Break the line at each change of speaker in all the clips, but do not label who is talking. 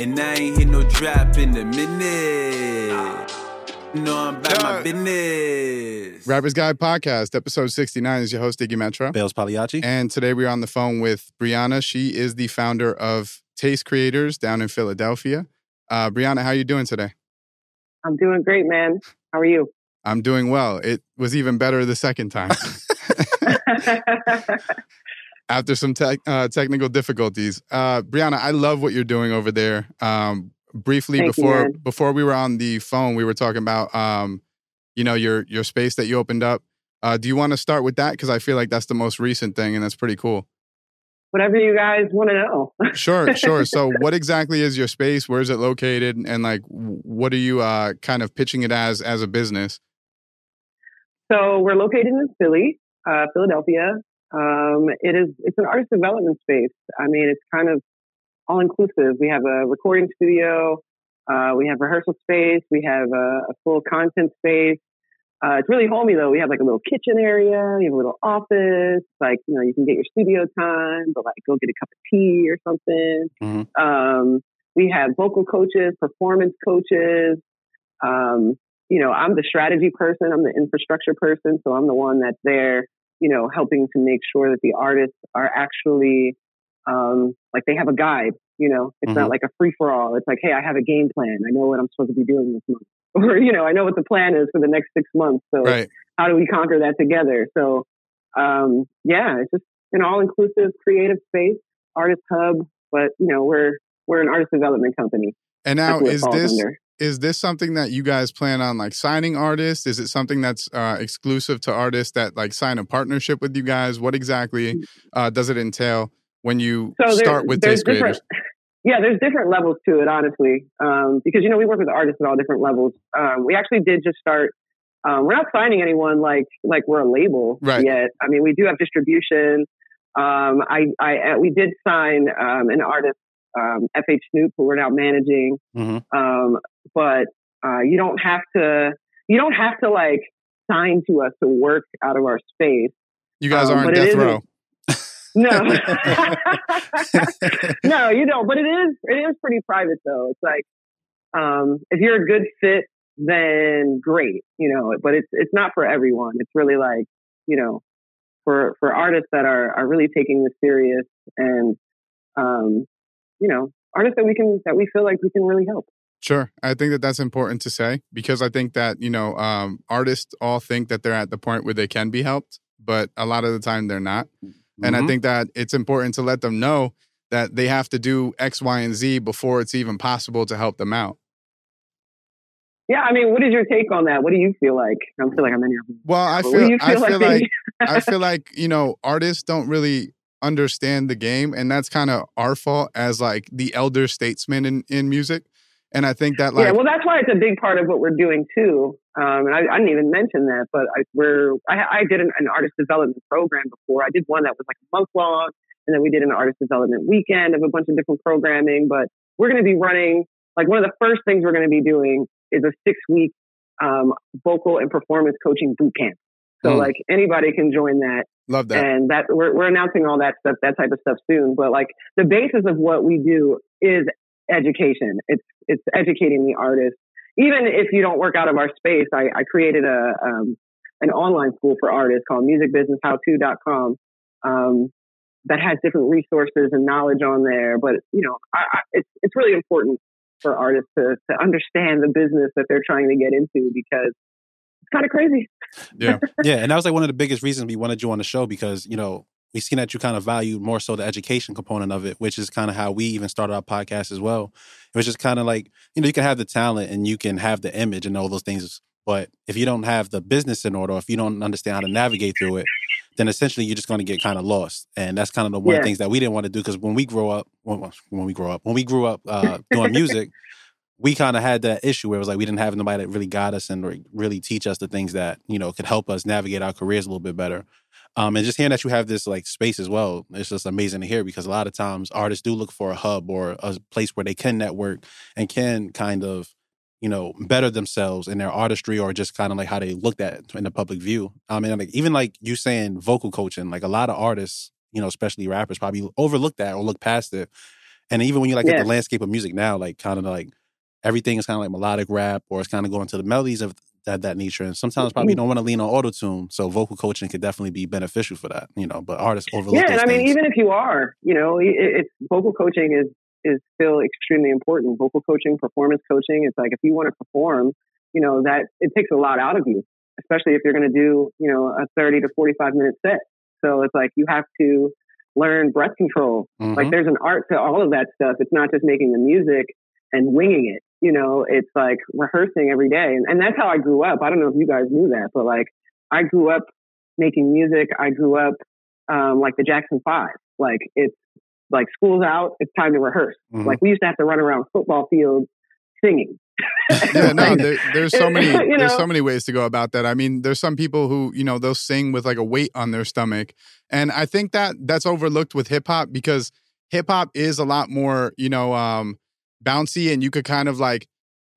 And I ain't hit no drop in a minute. No, I'm about my business.
Rappers Guide Podcast, episode 69 is your host, Diggy Metro.
Bailz Pagliacci.
And today we're on the phone with Brianna. She is the founder of Taste Creators down in Philadelphia. Uh, Brianna, how are you doing today?
I'm doing great, man. How are you?
I'm doing well. It was even better the second time. After some tech uh, technical difficulties. Uh, Brianna, I love what you're doing over there. Um, briefly
Thank
before
man.
before we were on the phone, we were talking about um, you know, your your space that you opened up. Uh, do you want to start with that? Because I feel like that's the most recent thing and that's pretty cool.
Whatever you guys want to know.
Sure, sure. So, what exactly is your space? Where is it located? And like, what are you uh, kind of pitching it as as a business?
So we're located in Philly, uh, Philadelphia. Um, it is it's an artist development space. I mean, it's kind of all inclusive. We have a recording studio, uh, we have rehearsal space, we have a, a full content space. Uh, it's really homey though. We have like a little kitchen area, we have a little office. Like you know, you can get your studio time, but like go get a cup of tea or something.
Mhm.
Um, we have vocal coaches, performance coaches. Um, you know, I'm the strategy person, I'm the infrastructure person, so I'm the one that's there, you know, helping to make sure that the artists are actually um, like they have a guide. You know, it's
Mhm.
not like a free for all. It's like, hey, I have a game plan. I know what I'm supposed to be doing this month, or you know, I know what the plan is for the next six months. So
Right.
how do we conquer that together? So, um, yeah, it's just an all inclusive creative space, artist hub. But you know, we're we're an artist development company.
And now,
That's what it
is this
under.
Is this something that you guys plan on like signing artists? Is it something that's uh, exclusive to artists that like sign a partnership with you guys? What exactly uh, does it entail when you
So
start with taste creators?
Yeah, there's different levels to it, honestly, um, because you know we work with artists at all different levels. Um, we actually did just start. Um, we're not signing anyone like like we're a label
Right.
yet. I mean, we do have distribution. Um, I, I uh, we did sign um, an artist, um, FH Snoop, who we're now managing.
Mhm.
Um, but uh, you don't have to. You don't have to like sign to us to work out of our space.
You guys
um,
aren't death row.
No, no, you don't. But it is it is pretty private though. It's like um, if you're a good fit, then great, you know. But it's it's not for everyone. It's really like you know for for artists that are are really taking this serious and um, you know artists that we can that we feel like we can really help.
Sure. I think that that's important to say because I think that, you know, um, artists all think that they're at the point where they can be helped, but a lot of the time they're not. And I
Mhm.
think that it's important to let them know that they have to do X, Y, and Z before it's even possible to help them out.
Yeah, I mean, what is your take on that? What do you feel like? I feel like I'm in your.
Well, I feel
you
I feel like I feel like, you know, artists don't really understand the game and that's kind of our fault as like the elder statesmen in, in music. And I think that like
yeah, well, that's why it's a big part of what we're doing too. Um, and I, I didn't even mention that, but I, we're I, I did an, an artist development program before. I did one that was like a month long, and then we did an artist development weekend of a bunch of different programming. But we're going to be running like one of the first things we're going to be doing is a six week um, vocal and performance coaching boot camp. So
Mm.
like anybody can join that
love that.
and that we're, we're announcing all that stuff, that type of stuff soon. But like the basis of what we do is education. It's it's educating the artist. Even if you don't work out of our space, I, I created a um, an online school for artists called musicbusinesshowto.com um, that has different resources and knowledge on there. But you know, I, I, it's it's really important for artists to to understand the business that they're trying to get into because kind of crazy.
yeah.
yeah, and that was like one of the biggest reasons we wanted you on the show because you know we seen that you kind of valued more so the education component of it, which is kind of how we even started our podcast as well. It was just kind of like you know you can have the talent and you can have the image and all those things, but if you don't have the business in order, if you don't understand how to navigate through it, then essentially you're just going to get kind of lost. And that's kind of the one of
Yeah.
the things that we didn't want to do because when we grow up, when, when we grow up, when we grew up uh, doing music. We kind of had that issue where it was like we didn't have nobody that really got us and re- really teach us the things that you know could help us navigate our careers a little bit better. Um, and just hearing that you have this like space as well, it's just amazing to hear because a lot of times artists do look for a hub or a place where they can network and can kind of, you know, better themselves in their artistry or just kind of like how they looked at in the public view. I mean, like even like you saying vocal coaching, like a lot of artists, you know, especially rappers, probably overlook that or look past it. And even when you like at the landscape of music now, like kind of like everything is kind of like melodic rap or it's kind of going to the melodies of that that nature. And sometimes probably you don't want to lean on auto tune. So vocal coaching could definitely be beneficial for that, you know. But artists overlook
yeah, and I mean,
things.
even if you are, you know, it, it's vocal coaching is is still extremely important. Vocal coaching, performance coaching. It's like if you want to perform, you know, that it takes a lot out of you, especially if you're going to do, you know, a 30 to 45 minute set. So it's like you have to learn breath control.
Mhm.
Like there's an art to all of that stuff. It's not just making the music and winging it. You know, it's like rehearsing every day. And, and that's how I grew up. I don't know if you guys knew that, but like I grew up making music. I grew up um, like the Jackson Five. Like it's like school's out. It's time to rehearse.
Mhm.
Like we used to have to run around football fields singing.
yeah, no, there, there's so many
You
there's so many ways to go about that. I mean, there's some people who, you know, they'll sing with like a weight on their stomach. And I think that that's overlooked with hip hop because hip hop is a lot more, you know, um bouncy and you could kind of like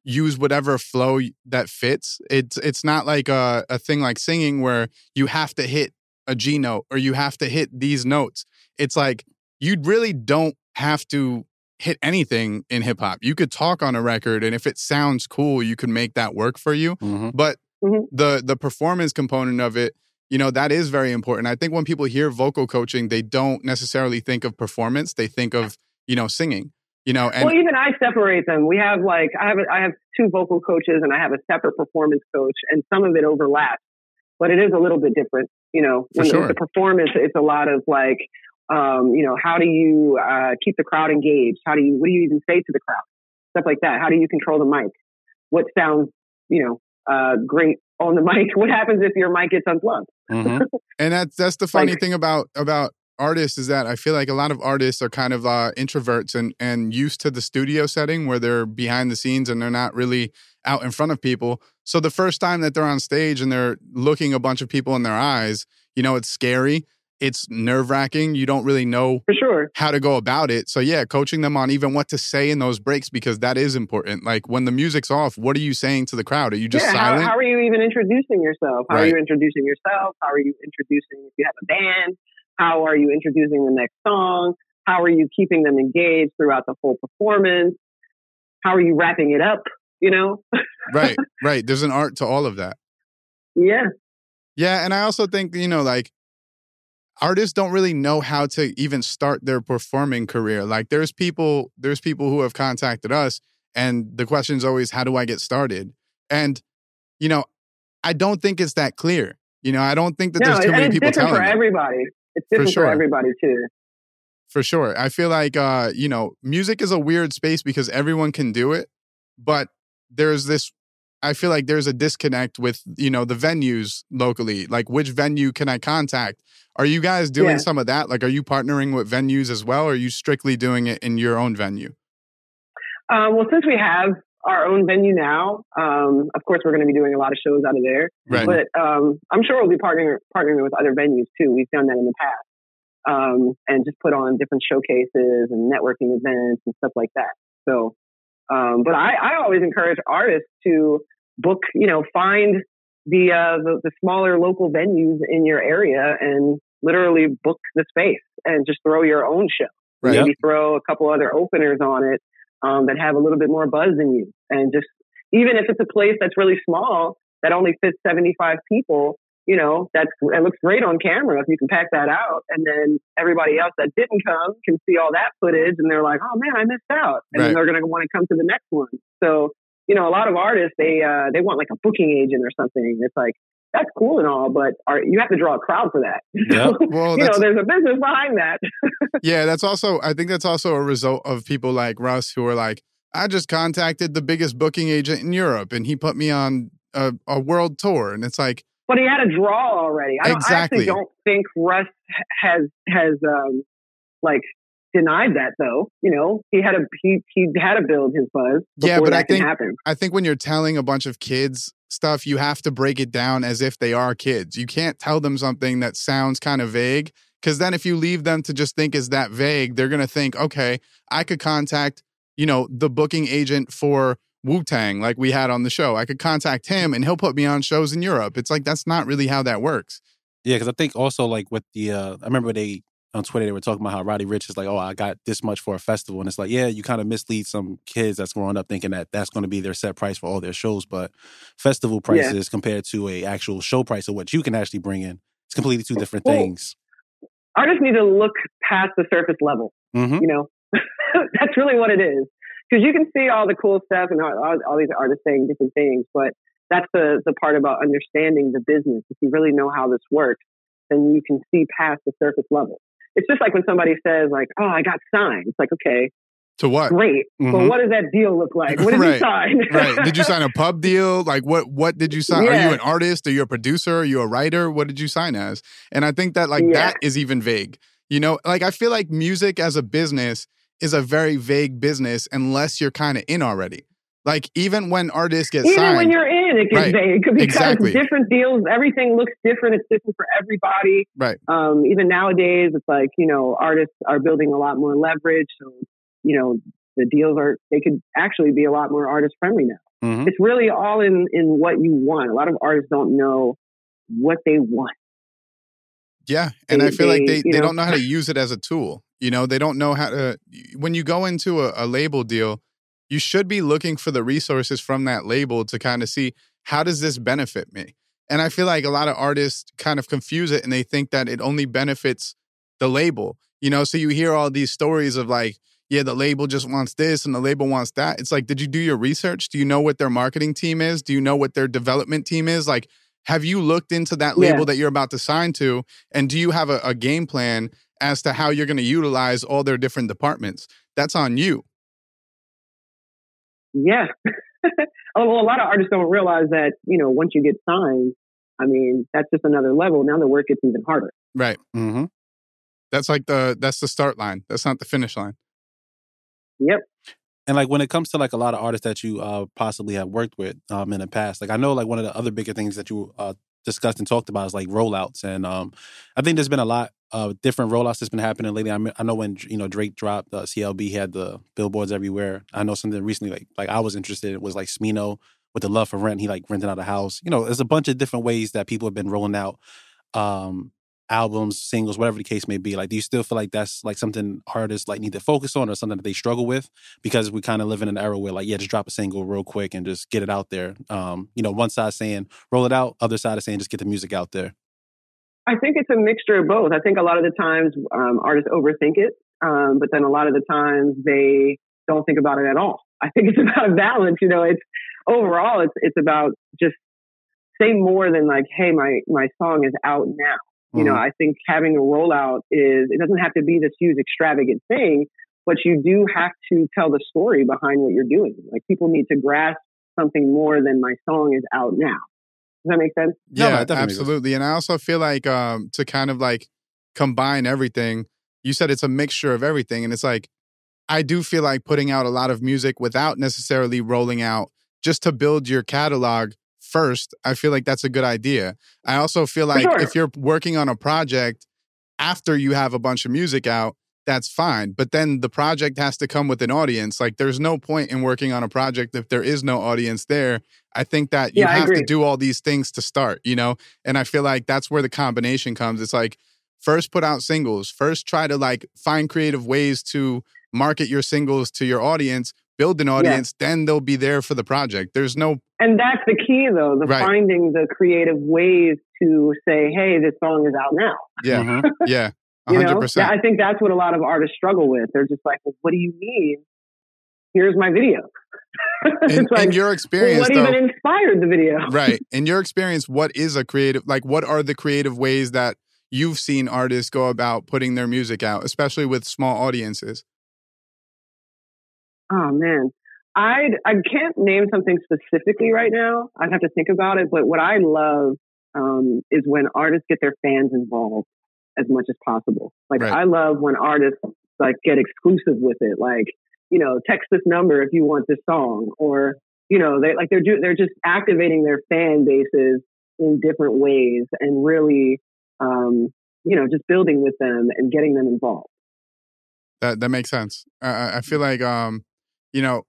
use whatever flow that fits. It's it's not like a, a thing like singing where you have to hit a G note or you have to hit these notes. It's like you really don't have to hit anything in hip hop. You could talk on a record and if it sounds cool, you can make that work for you.
Mhm.
But
Mhm.
the the performance component of it, you know, that is very important. I think when people hear vocal coaching, they don't necessarily think of performance. They think of, you know, singing. You know, and
well, even I separate them. We have like I have a, I have two vocal coaches and I have a separate performance coach, and some of it overlaps, but it is a little bit different. You know, when
sure.
with the performance, it's a lot of like, um, you know, how do you uh, keep the crowd engaged? How do you what do you even say to the crowd? Stuff like that. How do you control the mic? What sounds, you know, uh, great on the mic? What happens if your mic gets unplugged?
Mhm.
and that's that's the funny
Like-
thing about about artists is that I feel like a lot of artists are kind of uh, introverts and and used to the studio setting where they're behind the scenes and they're not really out in front of people. So the first time that they're on stage and they're looking a bunch of people in their eyes, you know, it's scary. It's nerve wracking. You don't really know
For sure.
how to go about it. So yeah, coaching them on even what to say in those breaks because that is important. Like when the music's off, what are you saying to the crowd? Are you just
yeah, how,
silent?
how are you even introducing yourself? How
Right.
are you introducing yourself? How are you introducing if you have a band? How are you introducing the next song? How are you keeping them engaged throughout the whole performance? How are you wrapping it up? You know?
right, right. There's an art to all of that.
Yeah.
Yeah, and I also think you know like artists don't really know how to even start their performing career. Like there's people there's people who have contacted us and the question is always how do I get started? And you know, I don't think it's that clear. You know, I don't think that
no,
there's too many
it's
people telling
for everybody. It's different for,
sure.
everybody too.
for sure. I feel like uh, you know, music is a weird space because everyone can do it, but there's this I feel like there's a disconnect with, you know, the venues locally. Like which venue can I contact? Are you guys doing
Yeah.
some of that? Like are you partnering with venues as well or are you strictly doing it in your own venue?
Um, well, since we have our own venue now, um, of course, we're going to be doing a lot of shows out of there.
Right.
But um, I'm sure we'll be partnering partnering with other venues too. We've done that in the past, um, and just put on different showcases and networking events and stuff like that. So, um, but I, I always encourage artists to book, you know, find the, uh, the the smaller local venues in your area and literally book the space and just throw your own show.
Right.
Maybe throw a couple other openers on it um, that have a little bit more buzz than you, and just even if it's a place that's really small that only fits 75 people, you know, that's it looks great on camera if you can pack that out, and then everybody else that didn't come can see all that footage, and they're like, oh man, I missed out, and
Right.
then they're gonna want to come to the next one. So, you know, a lot of artists they uh, they want like a booking agent or something. It's like that's cool and all, but are, you have to draw a crowd for that.
Yep.
Well,
you know, there's a business behind that.
Yeah, that's also I think that's also a result of people like Russ who are like, I just contacted the biggest booking agent in Europe and he put me on a, a world tour. And it's like,
but he had a draw already. I, don't, I
Exactly.
actually don't think Russ has has um, like denied that though. You know, he had a he he had to build his buzz before
Yeah, but
that
I
can
think-
happen.
I think when you're telling a bunch of kids stuff, you have to break it down as if they are kids. You can't tell them something that sounds kind of vague. Cause then if you leave them to just think is that vague, they're gonna think, okay, I could contact, you know, the booking agent for Wu Tang, like we had on the show. I could contact him and he'll put me on shows in Europe. It's like that's not really how that works.
Yeah, because I think also like with the uh I remember they on Twitter they were talking about how Roddy Ricch is like, oh, I got this much for a festival, and it's like, yeah, you kind of mislead some kids that's growing up thinking that that's going to be their set price for all their shows, but festival prices yeah. compared to a actual show price of what you can actually bring in, it's completely two different well, things.
Artists need to look past the surface level. Mm-hmm. You know, that's really what it is because you can see all the cool stuff and all, all, all these artists saying different things, but that's the the part about understanding the business. If you really know how this works, then you can see past the surface level. It's just like when somebody says like, "Oh, I got signed." It's like, okay,
to what?
Great. Mm-hmm. But what does that deal look like? What did right. you sign?
right. Did you sign a pub deal? Like what what did you sign? Yeah. Are you an artist? Are you a producer? Are you a writer? What did you sign as? And I think that like yeah. that is even vague. You know, like I feel like music as a business is a very vague business unless you're kind of in already. Like even when artists get
even
signed,
when you're in, it gets right. vague because exactly. different deals, everything looks different. It's different for everybody.
Right.
Um, even nowadays, it's like you know artists are building a lot more leverage. So you know the deals are they could actually be a lot more artist friendly now. Mm-hmm. It's really all in in what you want. A lot of artists don't know what they want.
Yeah, and they, I feel they, like they, they know, don't know how to use it as a tool. You know, they don't know how to. When you go into a, a label deal, you should be looking for the resources from that label to kind of see how does this benefit me. And I feel like a lot of artists kind of confuse it and they think that it only benefits the label. You know, so you hear all these stories of like, yeah, the label just wants this and the label wants that. It's like, did you do your research? Do you know what their marketing team is? Do you know what their development team is? Like, have you looked into that label yeah. that you're about to sign to? And do you have a, a game plan as to how you're going to utilize all their different departments? That's on you.
Yeah. well, a lot of artists don't realize that, you know, once you get signed, I mean, that's just another level. Now the work gets even harder.
Right. Mm-hmm. That's like the that's the start line. That's not the finish line.
Yep.
And like when it comes to like a lot of artists that you uh, possibly have worked with um, in the past, like I know like one of the other bigger things that you uh, discussed and talked about is like rollouts, and um, I think there's been a lot of different rollouts that's been happening lately. I, mean, I know when you know Drake dropped uh, CLB, he had the billboards everywhere. I know something recently like like I was interested in was like Smino with the Luv 4 Rent. He like rented out a house. You know, there's a bunch of different ways that people have been rolling out um, albums, singles, whatever the case may be? Like, do you still feel like that's like something artists like need to focus on or something that they struggle with? Because we kind of live in an era where like, yeah, just drop a single real quick and just get it out there. Um, you know, one side saying roll it out, other side is saying just get the music out there.
I think it's a mixture of both. I think a lot of the times um, artists overthink it, um, but then a lot of the times they don't think about it at all. I think it's about a balance. You know, it's overall, it's it's about just say more than like, hey, my my song is out now. You know, mm-hmm. I think having a rollout is, it doesn't have to be this huge extravagant thing, but you do have to tell the story behind what you're doing. Like people need to grasp something more than my song is out now. Does that make sense?
Yeah, no, absolutely. And I also feel like um, to kind of like combine everything, you said it's a mixture of everything. And it's like, I do feel like putting out a lot of music without necessarily rolling out just to build your catalog first, I feel like that's a good idea. I also feel like sure. if you're working on a project after you have a bunch of music out, that's fine. But then the project has to come with an audience. Like there's no point in working on a project if there is no audience there. I think that you yeah, have to do all these things to start, you know? And I feel like that's where the combination comes. It's like first put out singles, first try to like find creative ways to market your singles to your audience build an audience, yeah. then they'll be there for the project. There's no
And that's the key though, the right. finding the creative ways to say, Hey, this song is out now.
Yeah. Mm-hmm. Yeah. 100%. you know?
I think that's what a lot of artists struggle with. They're just like, well, what do you mean? Here's my video.
in, like, in, your experience,
well, what
though,
even inspired the video?
right. In your experience, what is a creative, like, what are the creative ways that you've seen artists go about putting their music out, especially with small audiences?
Oh man, I I can't name something specifically right now. I'd have to think about it. But what I love um, is when artists get their fans involved as much as possible. Like right. I love when artists like get exclusive with it. Like you know, text this number if you want this song, or you know, they like they're do, they're just activating their fan bases in different ways and really, um, you know, just building with them and getting them involved.
That that makes sense. I, I feel like um, you know,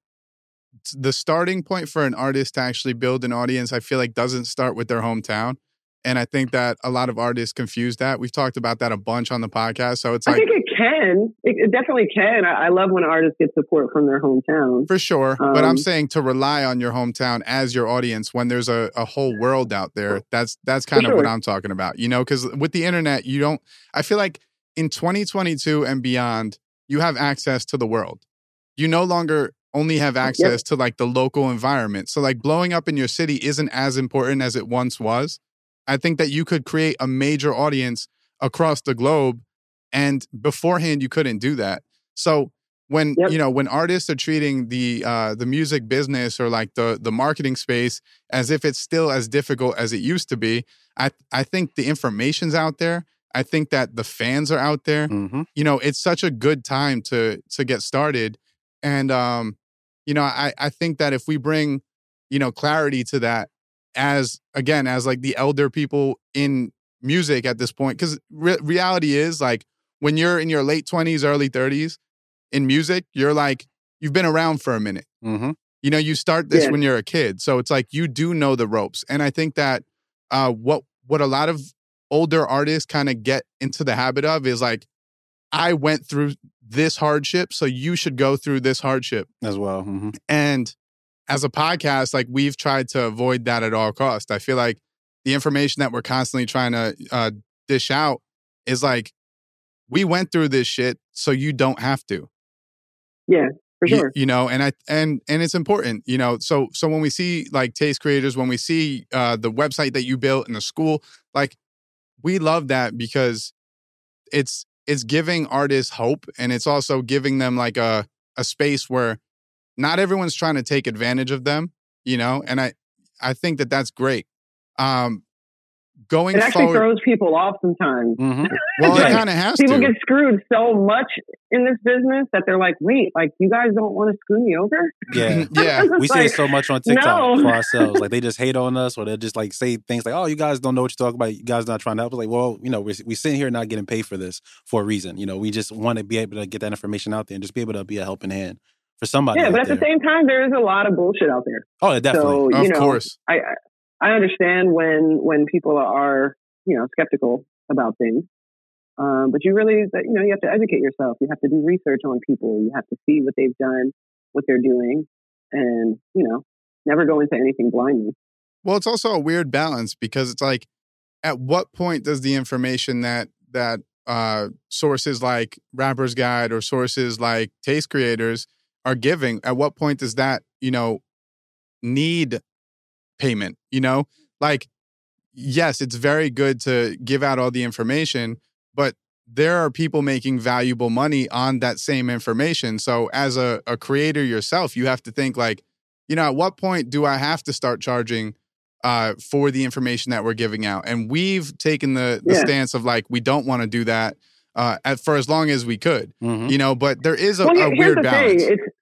the starting point for an artist to actually build an audience, I feel like doesn't start with their hometown. And I think that a lot of artists confuse that. We've talked about that a bunch on the podcast. So it's
I think it can. It, it definitely can. I, I love when artists get support from their hometown.
For sure. but I'm
Um,
saying to rely on your hometown as your audience when there's a, a whole world out there. That's that's kind of what. I'm talking about. You know, because with the internet, you don't I feel like in 2022 and beyond, you have access to the world. You no longer only have access to like the local environment. So like blowing up in your city isn't as important as it once was. I think that you could create a major audience across the globe and beforehand you couldn't do that. So when
Yep.
you know when artists are treating the uh the music business or like the the marketing space as if it's still as difficult as it used to be i i think the information's out there i think that the fans are out there
hmm
you know it's such a good time to to get started and um you know i i think that if we bring you know clarity to that as again as like the elder people in music at this point because re- reality is like when you're in your late 20s early 30s in music you're like you've been around for a minute
hmm
you know you start this
Yeah.
when you're a kid so it's like you do know the ropes and i think that uh what what a lot of older artists kind of get into the habit of is like i went through this hardship so you should go through this hardship
as well. hmm
and as a podcast like we've tried to avoid that at all costs i feel like the information that we're constantly trying to uh dish out is like we went through this shit so you don't have to
Yeah, for
you,
sure.
you know and i and and it's important you know so so when we see like taste creators when we see uh the website that you built in the school like we love that because it's it's giving artists hope and it's also giving them like a a space where not everyone's trying to take advantage of them you know and i i think that that's great um going
It actually
forward
throws people off sometimes.
hmm
well
Yeah.
it kind of has
People
to
get screwed so much in this business that they're like, wait, like you guys don't want to screw me over?
Yeah.
yeah
It's
We see
like,
it so much on TikTok
no.
for ourselves. Like they just hate on us, or they just like say things like, "Oh, you guys don't know what you're talking about. You guys not trying to help." It's like, well, you know, we're we sitting here not getting paid for this for a reason. You know, we just want to be able to get that information out there and just be able to be a helping hand for somebody.
Yeah, but at the same time, there is a lot of bullshit out there.
oh, definitely.
So
of
you know,
course
I I- I understand when when people are you know skeptical about things, um, but you really you know you have to educate yourself. You have to do research on people. You have to see what they've done, what they're doing, and you know never go into anything blindly.
Well, it's also a weird balance because it's like, at what point does the information that that uh, sources like Rappers Guide or sources like Taste Creators are giving, at what point does that you know need payment? You know, like yes, it's very good to give out all the information, but there are people making valuable money on that same information. So as a, a creator yourself, you have to think like, you know, at what point do I have to start charging uh, for the information that we're giving out? And we've taken the, the
Yeah.
stance of like, we don't want to do that uh, at, for as long as we could,
Mhm.
you know, but there is a,
well,
a
here- here's
weird
the
balance.
thing. It's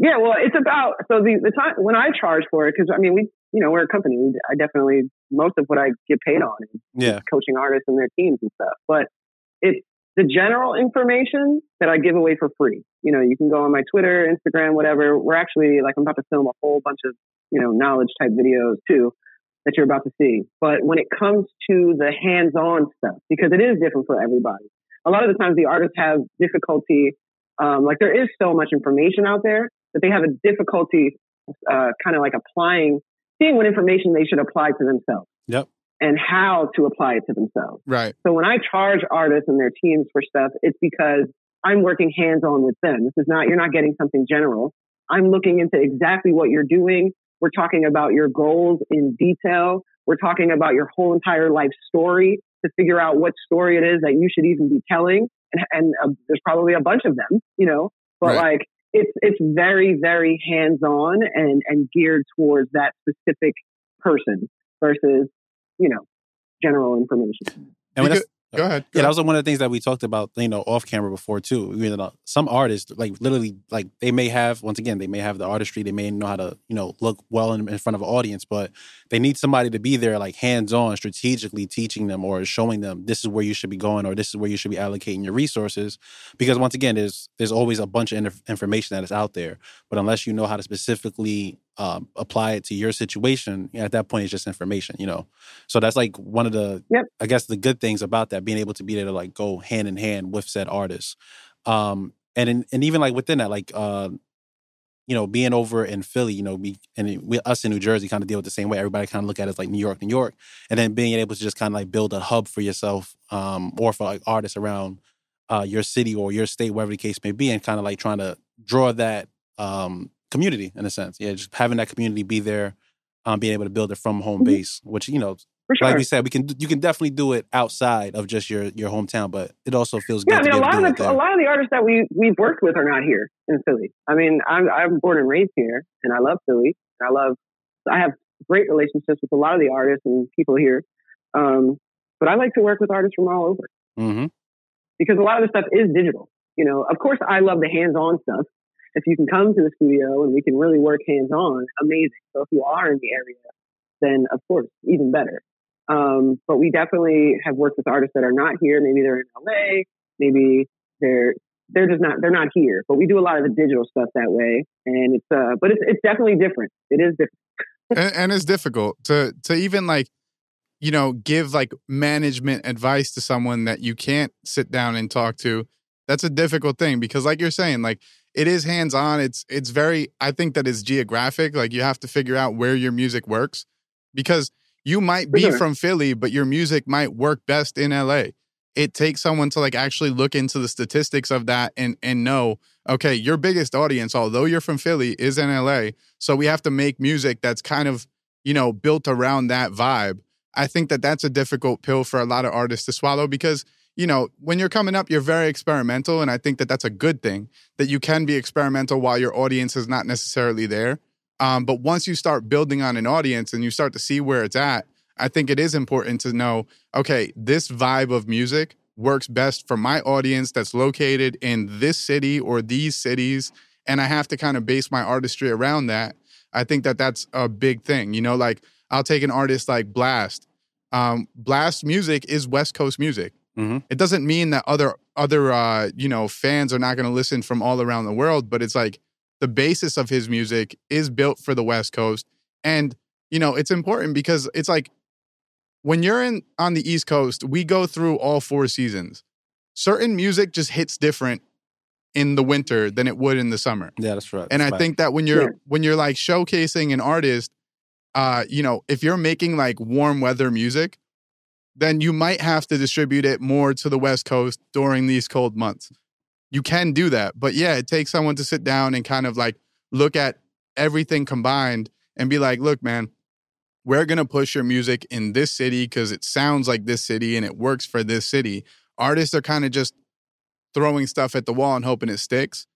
yeah, well, it's about so the the time when I charge for it because I mean we you know we're a company. We, I definitely most of what I get paid on is
Yeah.
coaching artists and their teams and stuff. But it's the general information that I give away for free. You know, you can go on my Twitter, Instagram, whatever. We're actually like I'm about to film a whole bunch of you know knowledge type videos too that you're about to see. But when it comes to the hands-on stuff, because it is different for everybody. A lot of the times the artists have difficulty. Um, like there is so much information out there that they have a difficulty uh, kind of like applying, seeing what information they should apply to themselves.
Yep.
And how to apply it to themselves.
Right.
So when I charge artists and their teams for stuff, it's because I'm working hands on with them. This is not, you're not getting something general. I'm looking into exactly what you're doing. We're talking about your goals in detail. We're talking about your whole entire life story to figure out what story it is that you should even be telling. And, and uh, there's probably a bunch of them, you know, but
Right.
like it's, it's very, very hands on and, and geared towards that specific person versus, you know, general information.
And
You
that's,
Go.
Yeah, that was one of the things that we talked about, you know, off camera before too. You know, some artists, like literally, like they may have, once again, they may have the artistry, they may know how to, you know, look well in, in front of an audience, but they need somebody to be there, like hands on, strategically teaching them or showing them this is where you should be going or this is where you should be allocating your resources. Because once again, there's there's always a bunch of inf- information that is out there, but unless you know how to specifically um, apply it to your situation, at that point it's just information, you know. So that's like one of the,
Yep.
I guess, the good things about that, being able to be there to like go hand in hand with said artists, um, and in, and even like within that, like uh, you know, being over in Philly, you know, we and we us in New Jersey kind of deal with the same way. Everybody kind of look at it as like New York, New York, and then being able to just kind of like build a hub for yourself, um, or for like artists around uh, your city or your state, wherever the case may be, and kind of like trying to draw that um, community in a sense. Yeah, just having that community be there, um, being able to build it from home
Mhm.
base, which you know,
sure.
like we said, we can you can definitely do it outside of just your your hometown, but it also feels good
yeah, I mean, a lot of the, a lot of the artists that we we've worked with are not here in Philly. I mean, I'm I'm born and raised here, and I love Philly. I love. I have great relationships with a lot of the artists and people here. Um, but I like to work with artists from all over
hmm
because a lot of the stuff is digital. You know, of course, I love the hands-on stuff. If you can come to the studio and we can really work hands-on, amazing. So if you are in the area, then of course, even better. Um, but we definitely have worked with artists that are not here. Maybe they're in LA. Maybe they're they're just not they're not here. But we do a lot of the digital stuff that way, and it's uh, but it's it's definitely different. It is different.
and, and it's difficult to to even like you know give like management advice to someone that you can't sit down and talk to that's a difficult thing because like you're saying like it is hands on it's it's very i think that it's geographic like you have to figure out where your music works because you might be
sure.
from philly but your music might work best in la it takes someone to like actually look into the statistics of that and and know okay your biggest audience although you're from philly is in la so we have to make music that's kind of you know built around that vibe i think that that's a difficult pill for a lot of artists to swallow because you know when you're coming up you're very experimental and i think that that's a good thing that you can be experimental while your audience is not necessarily there. Um, but once you start building on an audience and you start to see where it's at i think it is important to know okay this vibe of music works best for my audience that's located in this city or these cities and i have to kind of base my artistry around that. I think that that's a big thing you know like i'll take an artist like Blxst. Um, Blxst music is west coast music
Mhm.
it doesn't mean that other other uh, you know fans are not going to listen from all around the world but it's like the basis of his music is built for the west coast and you know it's important because it's like when you're in on the east coast we go through all four seasons certain music just hits different in the winter than it would in the summer
Yeah, that's right.
and
That's
I
right.
think that when you're
Yeah.
when you're like showcasing an artist, uh, you know, if you're making like warm weather music, then you might have to distribute it more to the West Coast during these cold months. You can do that, but yeah, it takes someone to sit down and kind of like look at everything combined and be like, look, man, we're gonna push your music in this city because it sounds like this city and it works for this city. Artists are kind of just throwing stuff at the wall and hoping it sticks.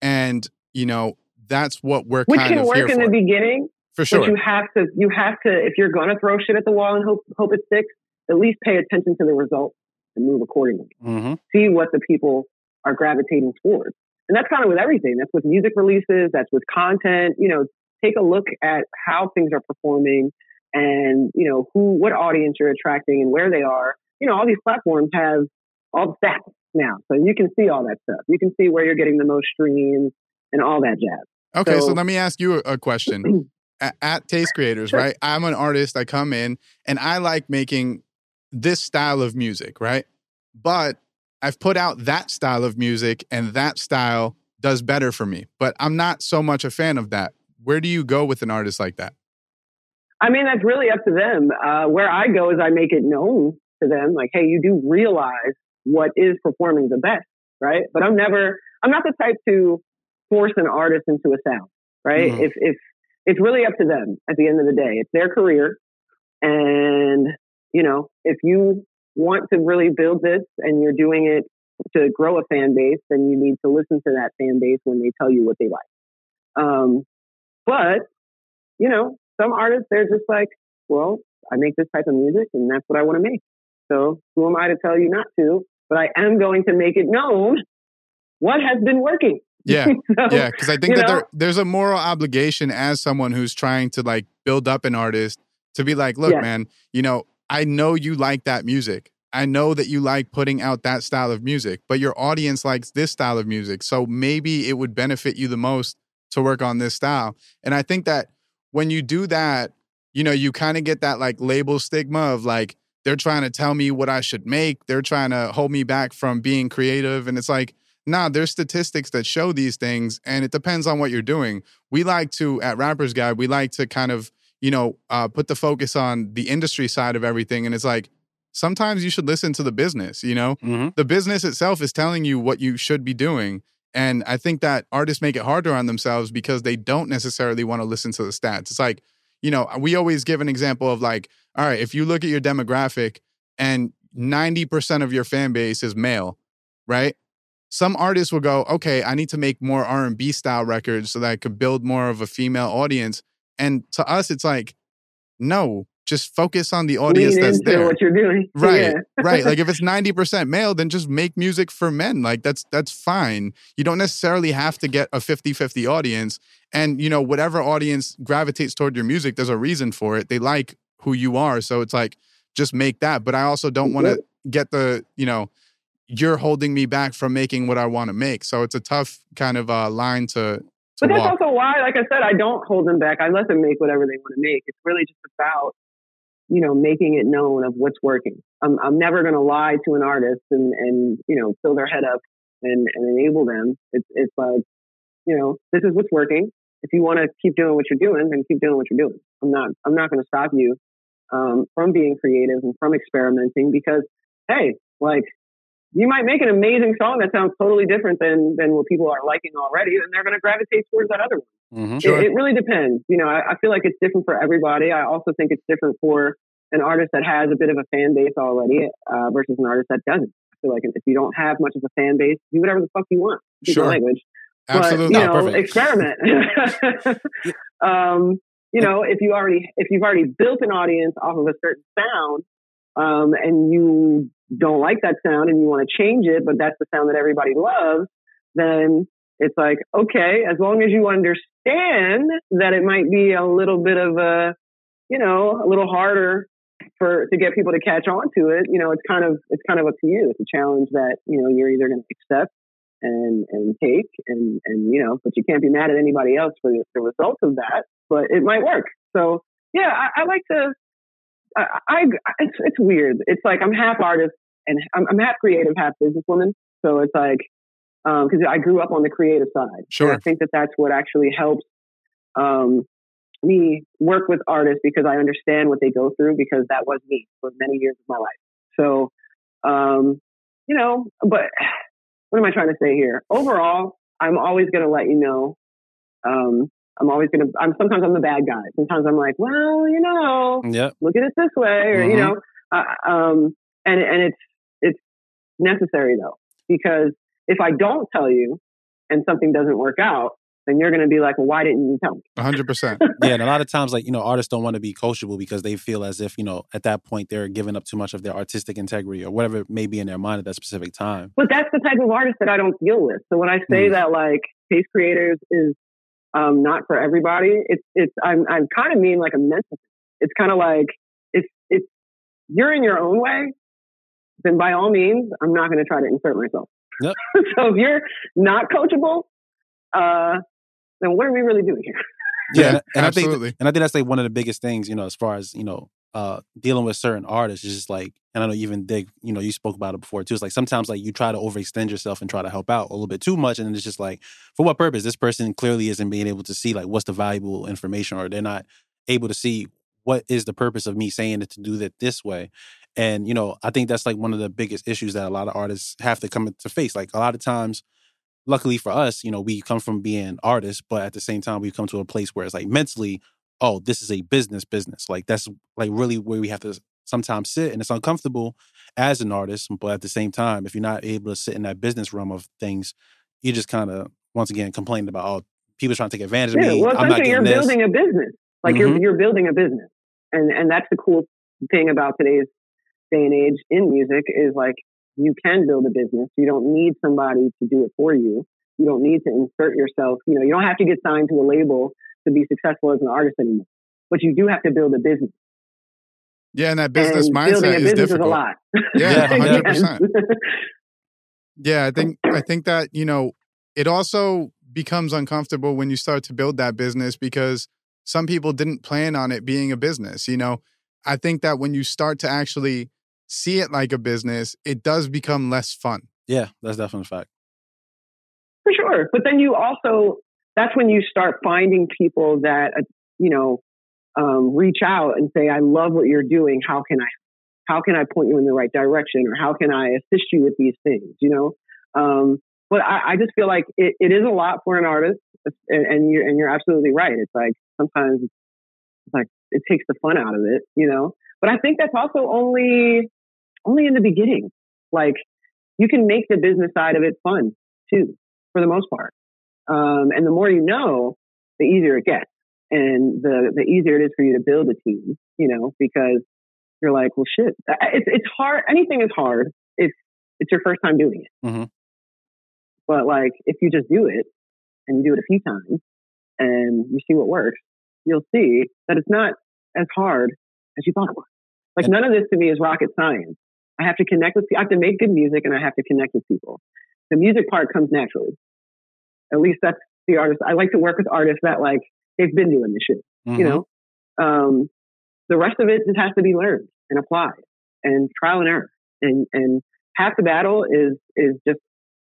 And, you know, that's what we're
Which
kind
can
of
work in
for.
the beginning,
for sure.
but you have to you have to if you're going to throw shit at the wall and hope hope it sticks, at least pay attention to the results and move accordingly.
Mhm.
see what the people are gravitating towards. And that's kind of with everything. That's with music releases, that's with content. You know, take a look at how things are performing and, you know, who, what audience you're attracting and where they are. You know, all these platforms have all the stats now. So you can see all that stuff. You can see where you're getting the most streams and all that jazz.
Okay, so,
So-
let me ask you a, a question. at, at Taste Creators,
Sure.
right? I'm an artist. I come in and I like making this style of music, right? But I've put out that style of music and that style does better for me. But I'm not so much a fan of that. Where do you go with an artist like that?
I mean, that's really up to them. Uh, where I go is I make it known to them, like, hey, you do realize what is performing the best, right? But I'm never, I'm not the type to force an artist into a sound, right?
Mhm.
If if it's really up to them at the end of the day, it's their career, and you know, if you want to really build this and you're doing it to grow a fan base, then you need to listen to that fan base when they tell you what they like. Um, but you know, some artists they're just like, well, I make this type of music and that's what I want to make. So who am I to tell you not to? But I am going to make it known what has been working.
Yeah.
So,
Yeah, because I think that there, there's a moral obligation as someone who's trying to like build up an artist to be like, look,
Yeah.
man, you know, I know you like that music. I know that you like putting out that style of music, but your audience likes this style of music. So maybe it would benefit you the most to work on this style. And I think that when you do that, you know, you kind of get that like label stigma of like they're trying to tell me what I should make. They're trying to hold me back from being creative. And it's like, nah, there's statistics that show these things, and it depends on what you're doing. We like to, at Rappers Guide, we like to kind of, you know, uh, put the focus on the industry side of everything. And it's like, sometimes you should listen to the business, you know?
Mm-hmm.
The business itself is telling you what you should be doing. And I think that artists make it harder on themselves because they don't necessarily want to listen to the stats. It's like, you know, we always give an example of like, all right, if you look at your demographic and 90% of your fan base is male, right? Some artists will go, okay, I need to make more R&B style records so that I could build more of a female audience. And to us, it's like, no, just focus on the audience
Lean
that's there.
what you're doing.
Right,
Yeah.
right. Like if it's 90% male, then just make music for men. Like that's that's fine. You don't necessarily have to get a 50-50 audience. And you know, whatever audience gravitates toward your music, there's a reason for it. They like who you are. So it's like just make that. But I also don't want to get the, you know, you're holding me back from making what I want to make. So it's a tough kind of uh line to
But that's
walk.
also why, like I said, I don't hold them back. I let them make whatever they want to make. It's really just about, you know, making it known of what's working. I'm, I'm never going to lie to an artist and, and, you know, fill their head up and, and enable them. It's, it's like, you know, this is what's working. If you want to keep doing what you're doing, then keep doing what you're doing. I'm not, I'm not going to stop you, um, from being creative and from experimenting because, hey, like, you might make an amazing song that sounds totally different than than what people are liking already, and they're going to gravitate towards that other one.
Mm-hmm.
Sure.
It, it really depends. You know, I, I feel like it's different for everybody. I also think it's different for an artist that has a bit of a fan base already uh, versus an artist that doesn't. I feel like if you don't have much of a fan base, do whatever the fuck you want. Excuse my
Sure.
language.
Absolutely.
But, you
No,
know,
perfect.
experiment. um, you know, if you already if you've already built an audience off of a certain sound, um, and you don't like that sound and you want to change it, but that's the sound that everybody loves, then it's like okay, as long as you understand that it might be a little bit of a, you know, a little harder for to get people to catch on to it. You know, it's kind of it's kind of up to you. It's a challenge that you know you're either going to accept and and take and and you know, but you can't be mad at anybody else for the, the results of that. But it might work. So yeah, I, I like to. I, I it's it's weird. It's like I'm half artist and I'm, I'm half creative, half businesswoman. So it's like because I grew up on the creative side.
Sure.
And I think that that's what actually helps um, me work with artists because I understand what they go through because that was me for many years of my life. So, um, you know, but what am I trying to say here? Overall, I'm always going to let you know. Um, I'm always going to, I'm sometimes I'm the bad guy. Sometimes I'm like, well, you know, look at it this way, or, you
Mhm.
know, uh, um, and, and it's, it's necessary though, because if I don't tell you and something doesn't work out, then you're going to be like, well, why didn't you tell me?
100%.
yeah, and a lot of times, like you know, artists don't want to be coachable because they feel as if you know at that point they're giving up too much of their artistic integrity or whatever it may be in their mind at that specific time.
But that's the type of artist that I don't deal with. So when I say
Mm.
that like Taste Creators is um, not for everybody, it's it's I'm I'm kind of mean like a mental. It's kind of like it's it's you're in your own way, then by all means, I'm not going to try to insert myself.
Yep.
so if you're not coachable, uh, then what are we really doing here?
Yeah,
and, and I think and I think that's like one of the biggest things, you know, as far as you know, uh, dealing with certain artists is just like, and I know even dig, you know, you spoke about it before too. It's like sometimes like you try to overextend yourself and try to help out a little bit too much, and it's just like, for what purpose? This person clearly isn't being able to see like what's the valuable information, or they're not able to see what is the purpose of me saying it to do that this way. And you know, I think that's like one of the biggest issues that a lot of artists have to come to face. Like a lot of times, luckily for us, you know, we come from being artists, but at the same time, we've come to a place where it's like mentally, oh, this is a business business. Like that's like really where we have to sometimes sit, and it's uncomfortable as an artist. But at the same time, if you're not able to sit in that business realm of things, you just kind of once again complaining about oh, people trying to take advantage of
Yeah,
me.
well,
I'm not
you're
this.
building a business. Like you're
Mhm.
you're building a business, and and that's the cool thing about today's day and age in music is like you can build a business. You don't need somebody to do it for you. You don't need to insert yourself. You know, you don't have to get signed to a label to be successful as an artist anymore. But you do have to build a business.
Yeah, and that business
and building
mindset
a
is
business
difficult.
is a lot.
Yeah,
Yeah,
100%. Yeah, I think I think that, you know, it also becomes uncomfortable when you start to build that business because some people didn't plan on it being a business. You know, I think that when you start to actually see it like a business, it does become less fun.
Yeah, that's definitely a fact.
For sure. But then you also, that's when you start finding people that, uh, you know, um, reach out and say, I love what you're doing. How can I, how can I point you in the right direction? Or how can I assist you with these things? You know? Um, but I, I, just feel like it, it is a lot for an artist and, and you're, and you're absolutely right. It's like sometimes it's like it takes the fun out of it, you know? But I think that's also only, only in the beginning. Like you can make the business side of it fun too, for the most part. Um, and the more you know, the easier it gets and the, the easier it is for you to build a team, you know, because you're like, well, shit, it's, it's hard. Anything is hard if it's your first time doing it.
Mm-hmm.
But like, if you just do it and you do it a few times and you see what works, you'll see that it's not as hard as you thought it was. Like, none of this to me is rocket science. I have to connect with, people. I have to make good music and I have to connect with people. The music part comes naturally. At least that's the artist. I like to work with artists that like, they've been doing this shit,
Mm-hmm.
you know? Um, the rest of it just has to be learned and applied and trial and error. And, and half the battle is, is just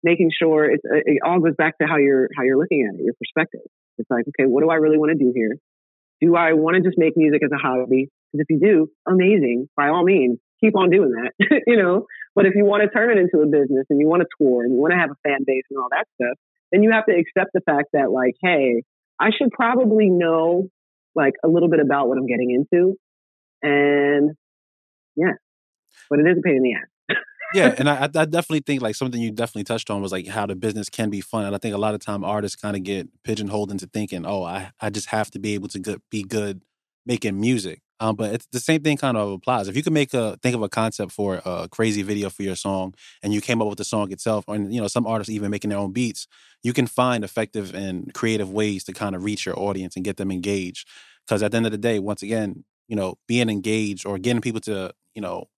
making sure it's, it all goes back to how you're, how you're looking at it, your perspective. It's like, okay, what do I really want to do here? Do I want to just make music as a hobby? Because if you do, amazing. By all means, keep on doing that, you know. But if you want to turn it into a business and you want to tour and you want to have a fan base and all that stuff, then you have to accept the fact that, like, hey, I should probably know like a little bit about what I'm getting into. And yeah, but it is a pain in the ass.
yeah, and I, I definitely think like something you definitely touched on was like how the business can be fun, and I think a lot of time artists kind of get pigeonholed into thinking, oh, I I just have to be able to good, be good making music. Um, but it's the same thing kind of applies. If you can make a think of a concept for a crazy video for your song, and you came up with the song itself, and you know some artists even making their own beats, you can find effective and creative ways to kind of reach your audience and get them engaged. Because at the end of the day, once again, you know, being engaged or getting people to you know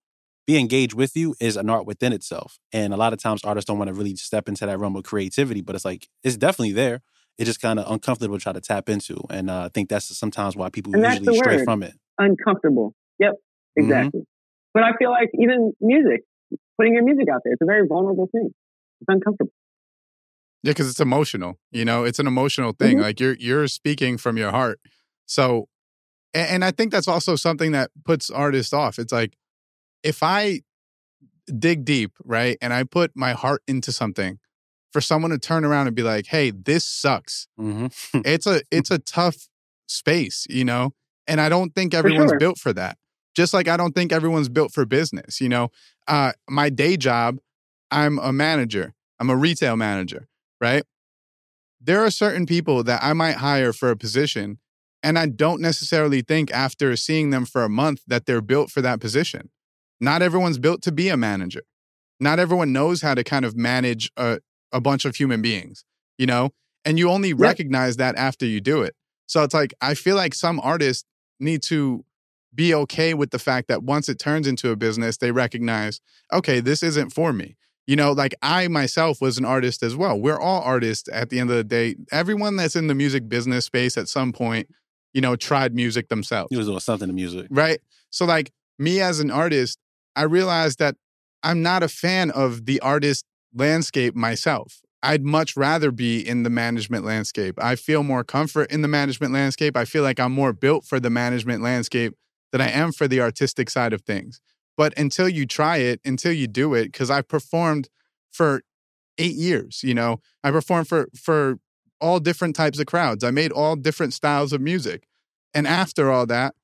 be engaged with you is an art within itself. And a lot of times artists don't want to really step into that realm of creativity, but it's like it's definitely there. It's just kind of uncomfortable to try to tap into, and uh, I think that's sometimes why people usually stray
word.
from it.
Uncomfortable. Yep,
Mhm.
exactly. But I feel like even music, putting your music out there, it's a very vulnerable thing. It's uncomfortable.
Yeah, because it's emotional. You know, it's an emotional thing.
Mhm.
Like you're you're speaking from your heart. So, and, and I think that's also something that puts artists off. It's like if I dig deep, right, and I put my heart into something, for someone to turn around and be like, "Hey, this sucks."
hmm
It's a it's a tough space, you know. And I don't think everyone's
sure.
built for that. Just like I don't think everyone's built for business. You know, uh, my day job, I'm a manager. I'm a retail manager, right? There are certain people that I might hire for a position, and I don't necessarily think after seeing them for a month that they're built for that position. Not everyone's built to be a manager. Not everyone knows how to kind of manage a, a bunch of human beings, you know? And you only recognize that after you do it. So it's like, I feel like some artists need to be okay with the fact that once it turns into a business, they recognize, okay, this isn't for me. You know, like I myself was an artist as well. We're all artists at the end of the day. Everyone that's in the music business space at some point, you know, tried music themselves
He was doing something to music.
right? So like me as an artist, I realized that I'm not a fan of the artist landscape myself. I'd much rather be in the management landscape. I feel more comfort in the management landscape. I feel like I'm more built for the management landscape than I am for the artistic side of things. But until you try it, until you do it, because I've performed for eight years, you know, I performed for for all different types of crowds. I made all different styles of music. And after all that,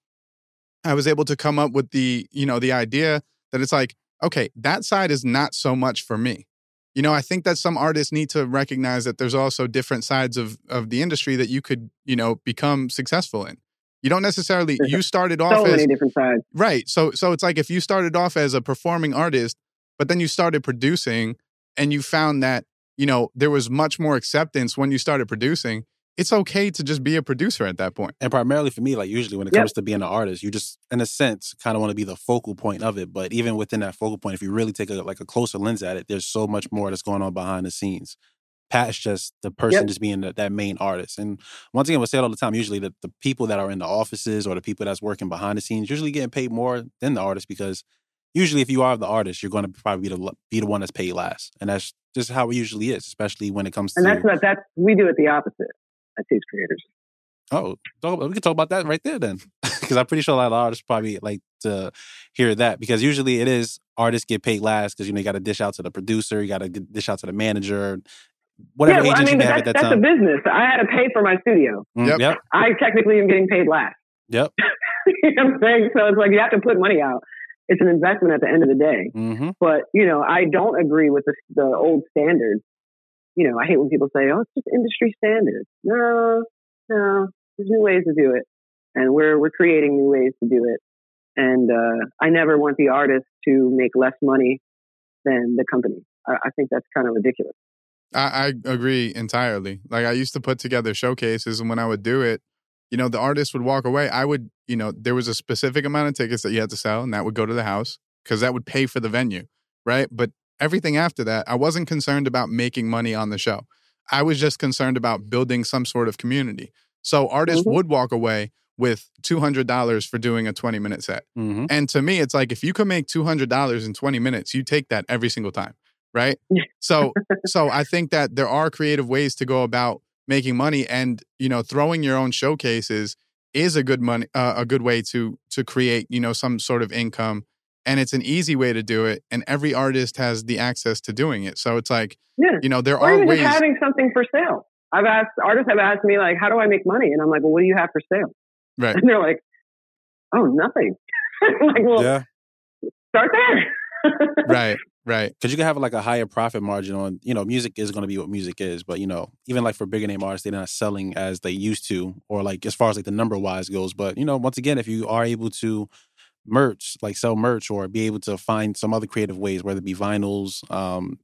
I was able to come up with the, you know, the idea that it's like, okay, that side is not so much for me. You know, I think that some artists need to recognize that there's also different sides of of the industry that you could, you know, become successful in. You don't necessarily
There's
you started off
So
as
many different sides.
Right. So so it's like if you started off as a performing artist, but then you started producing and you found that, you know, there was much more acceptance when you started producing, it's okay to just be a producer at that point.
And primarily for me, like usually when it
Yep.
comes to being an artist, you just, in a sense, kind of want to be the focal point of it. But even within that focal point, if you really take a like a closer lens at it, there's so much more that's going on behind the scenes, Pat's just the person
Yep.
just being the, that main artist. And once again, we say it all the time. Usually, the, the people that are in the offices or the people that's working behind the scenes usually getting paid more than the artist because usually, if you are the artist, you're going to probably be the be the one that's paid last, and that's just how it usually is, especially when it comes
And
to.
And that's what that's we do it the opposite at Taste Creators.
Oh, talk about, we can talk about that right there then, because I'm pretty sure a lot of artists probably like to hear that because usually it is artists get paid last because you know you got to dish out to the producer, you got to dish out to the manager, whatever
yeah, well, I mean,
you have at
that's,
that
that's a business. I had to pay for my studio.
Mm,
Yep.
Yep.
I technically am getting paid last.
Yep.
you know what I'm saying? So it's like you have to put money out. It's an investment at the end of the day.
hmm
But you know, I don't agree with the, the old standards. You know, I hate when people say, "Oh, it's just industry standards." No, no, there's new ways to do it, and we're we're creating new ways to do it. And uh, I never want the artist to make less money than the company. I, I think that's kind of ridiculous.
I, I agree entirely. Like I used to put together showcases, and when I would do it, you know, the artist would walk away. I would, you know, there was a specific amount of tickets that you had to sell, and that would go to the house because that would pay for the venue, right? But everything after that, I wasn't concerned about making money on the show. I was just concerned about building some sort of community. So artists
Mhm.
would walk away with two hundred dollars for doing a twenty minute set.
hmm
And to me, it's like if you can make two hundred dollars in twenty minutes, you take that every single time, right? So, so I think that there are creative ways to go about making money, and you know, throwing your own showcases is a good money, uh, a good way to to create you know some sort of income, and it's an easy way to do it, and every artist has the access to doing it. So it's like
Yeah.
you know there
Or
are
even
ways.
just having something for sale. I've asked artists have asked me like, "How do I make money?" And I'm like, "Well, what do you have for sale?"
Right.
And they're like, "Oh, nothing." I'm like, well,
Yeah.
start there.
right, right.
Because you can have like a higher profit margin on, you know, music is going to be what music is. But, you know, even like for bigger name artists, they're not selling as they used to, or like as far as like the number wise goes. But, you know, once again, if you are able to merch, like sell merch or be able to find some other creative ways, whether it be vinyls, um,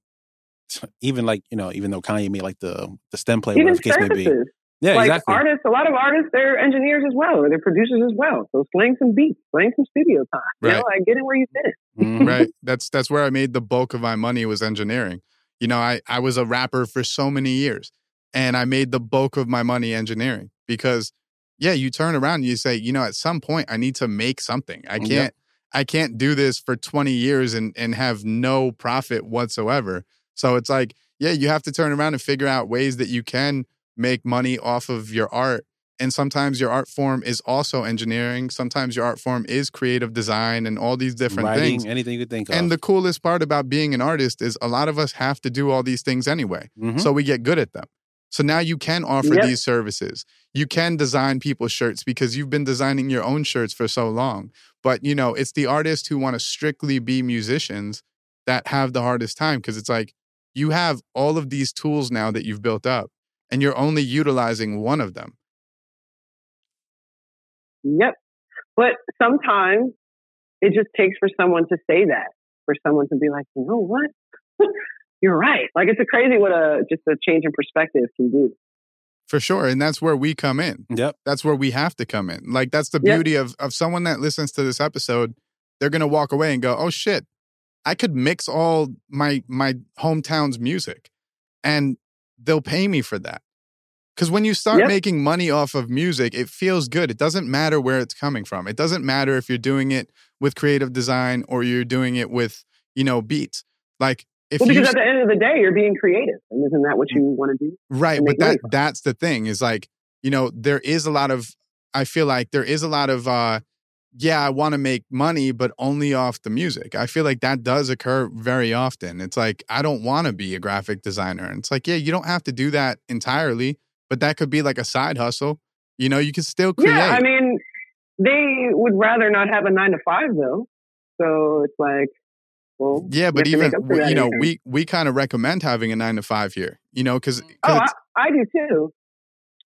even like, you know, even though Kanye made like the, the stem play,
Even
whatever the case may be.
services.
Yeah,
like
exactly.
artists, a lot of artists, they're engineers as well, or they're producers as well. So sling some beats, sling some studio time. You know,
Right.
like get it where you fit it.
Mhm.
right that's that's where i made the bulk of my money was engineering you know i i was a rapper for so many years and i made the bulk of my money engineering because yeah you turn around and you say you know at some point i need to make something i can't i can't do this for 20 years and and have no profit whatsoever so it's like yeah you have to turn around and figure out ways that you can make money off of your art and sometimes your art form is also engineering sometimes your art form is creative design and all these different
Writing,
things
anything you could think of.
and the coolest part about being an artist is a lot of us have to do all these things anyway.
Mhm.
So we get good at them. So now you can offer
Yep.
these services. You can design people's shirts because you've been designing your own shirts for so long. But you know, it's the artists who want to strictly be musicians that have the hardest time because it's like you have all of these tools now that you've built up and you're only utilizing one of them.
Yep. But sometimes it just takes for someone to say that, for someone to be like, you know what? You're right. Like it's a crazy what a just a change in perspective can do.
For sure. And that's where we come in.
Yep.
that's where we have to come in. Like that's the
Yep.
beauty of of someone that listens to this episode. They're gonna walk away and go, "Oh shit, I could mix all my my hometown's music, and they'll pay me for that." Because when you start
Yep.
making money off of music, it feels good. It doesn't matter where it's coming from. It doesn't matter if you're doing it with creative design or you're doing it with you know beats. Like if
Well,
you
because at the end of the day, you're being creative, and isn't that what you want to do?
Right, but
make money
that that's the thing is like, you know, there is a lot of I feel like there is a lot of uh yeah, I want to make money but only off the music. I feel like that does occur very often. It's like I don't want to be a graphic designer. And it's like, yeah, you don't have to do that entirely, but that could be like a side hustle. You know, you can still create.
Yeah, I mean, they would rather not have a nine to five though. So it's like, well,
yeah, but
you have to
even
make up for that
you know,
income.
we we kind of recommend having a 9 to 5 here, you know, cuz
oh, I, I do too.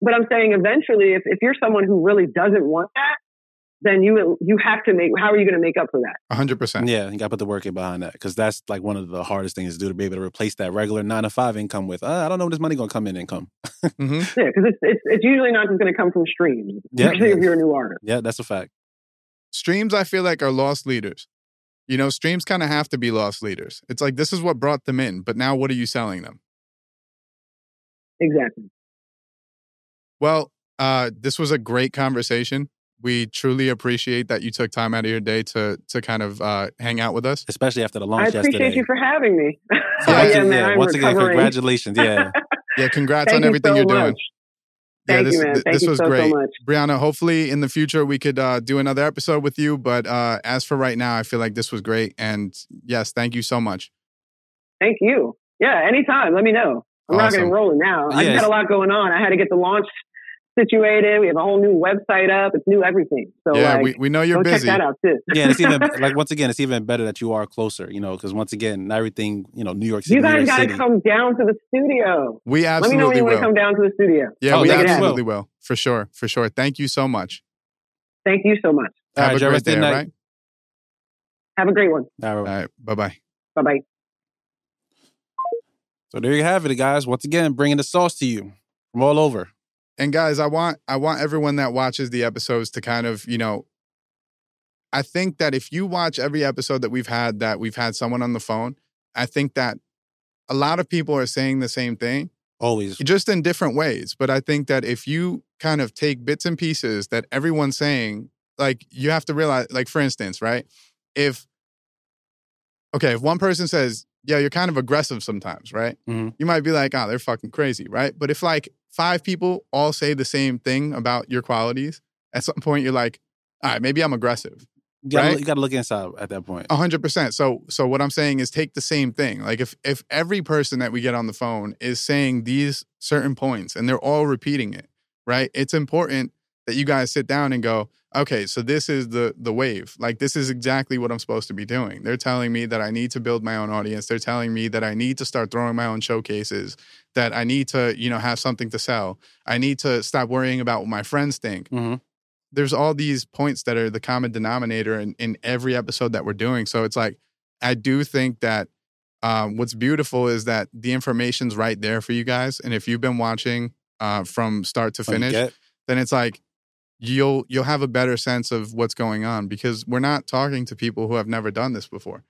But I'm saying eventually, if, if you're someone who really doesn't want that, then you you have to make. How are you going to make up for that?
100%.
Yeah, you got to put the work in behind that because that's like one of the hardest things to do to be able to replace that regular nine to five income with. Uh, I don't know when this money gonna come in income.
Mhm.
Yeah, because it's, it's it's usually not just going to come from streams.
Yeah.
Usually, if you're a new artist.
Yeah, that's a fact.
streams i feel like are loss leaders you know streams kind of have to be loss leaders it's like this is what brought them in but now what are you selling them
Exactly.
Well, uh, this was a great conversation. We truly appreciate that you took time out of your day to to kind of uh, hang out with us.
especially after the launch.
I
launch
appreciate
yesterday.
you for having me.
So
Yeah,
once,
yeah,
again,
man, I'm
once again, congratulations. Yeah.
Yeah, congrats
Thank
on
you
everything
so
you're doing.
Much. Thank
this,
you, man.
th-
Thank
this
you
was
so,
great.
so much.
Brianna, hopefully in the future we could uh, do another episode with you. But uh, as for right now, I feel like this was great. And yes, thank you so much.
Thank you. Yeah, anytime. Let me know. I'm rocking
Awesome.
and rolling now. I
Yes.
just had a lot going on. I had to get the launch situated. We have a whole new website up. It's new everything. So
yeah,
like,
we, we know you're
go
busy.
check that out too.
Yeah, and it's even like once again, it's even better that you are closer, you know, because once again, not everything, you know, New York City.
You guys got to come down to the studio.
We
Let me know when
absolutely
you want to
will.
come down to the studio.
Yeah,
Oh,
we absolutely will. For sure. For sure. Thank you so much.
Thank you so much.
All
Have
right,
a great day,
good night.
right?
Have a great one.
All right.
All right. Bye bye.
Bye bye.
So there you have it, guys. Once again, bringing the sauce to you from all over.
And guys, I want I want everyone that watches the episodes to kind of, you know, I think that if you watch every episode that we've had that we've had someone on the phone, I think that a lot of people are saying the same thing,
Always.
just in different ways. But I think that if you kind of take bits and pieces that everyone's saying, like you have to realize, like for instance, right? If okay, if one person says, "Yeah, you're kind of aggressive sometimes," right?
Mhm.
You might be like, "Oh, they're fucking crazy," right? But if like five people all say the same thing about your qualities, at some point you're like, "All right, maybe I'm aggressive."
You gotta,
right?
you gotta look inside at that point.
Hundred percent. So so what I'm saying is take the same thing. Like if if every person that we get on the phone is saying these certain points and they're all repeating it, right? It's important that you guys sit down and go, okay, so this is the the wave. Like this is exactly what I'm supposed to be doing. They're telling me that I need to build my own audience. They're telling me that I need to start throwing my own showcases, that I need to, you know, have something to sell. I need to stop worrying about what my friends think
hmm
there's all these points that are the common denominator in, in every episode that we're doing. So it's like, I do think that um, what's beautiful is that the information's right there for you guys. And if you've been watching uh, from start to finish, then it's like you'll you'll have a better sense of what's going on because we're not talking to people who have never done this before.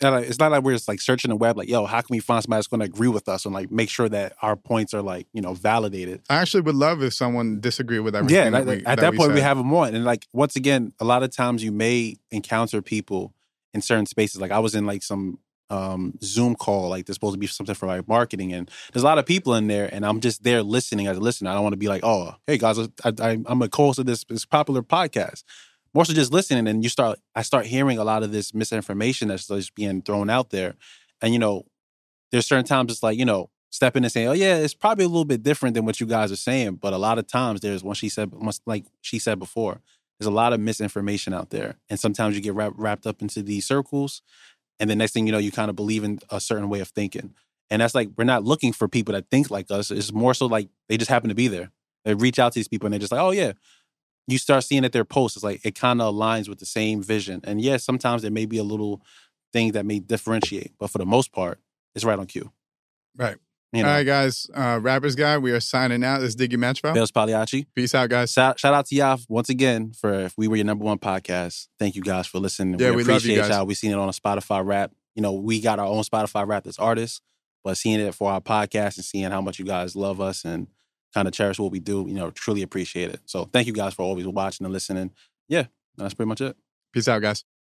And It's not like we're just like searching the web, like, yo, how can we find somebody that's going to agree with us and like make sure that our points are like, you know, validated.
I actually would love if someone disagreed with everything.
Yeah,
that
like,
we,
at that,
we
point we have them on, and like once again, a lot of times you may encounter people in certain spaces. Like I was in like some um, Zoom call, like there's supposed to be something for like marketing, and there's a lot of people in there, and I'm just there listening as a listener. I don't want to be like, oh, hey guys, I, I, I'm a co-host of this, this popular podcast. More so just listening, and you start, I start hearing a lot of this misinformation that's just being thrown out there, and you know, there's certain times it's like you know stepping in and saying, "Oh yeah, it's probably a little bit different than what you guys are saying." But a lot of times, there's what she said, like she said before, there's a lot of misinformation out there, and sometimes you get wrap, wrapped up into these circles, and the next thing you know, you kind of believe in a certain way of thinking, and that's like we're not looking for people that think like us. It's more so like they just happen to be there. They reach out to these people, and they're just like, "Oh yeah." You start seeing that their posts is like it kind of aligns with the same vision, and yes, sometimes there may be a little thing that may differentiate, but for the most part, it's right on cue.
Right.
You know,
All right, guys. Uh, Rappers Guide, we are signing out. This is Diggy Matchfile.
Bailz Pagliacci.
Peace out, guys.
Shout, shout out to y'all once again for if we were your number one podcast. Thank you guys for listening.
Yeah, we love you
appreciate
guys.
y'all. We seen it on a Spotify rap. You know, we got our own Spotify rap as artists, but seeing it for our podcast and seeing how much you guys love us and kind of cherish what we do, you know, truly appreciate it. So thank you guys for always watching and listening. Yeah, that's pretty much it.
Peace out, guys.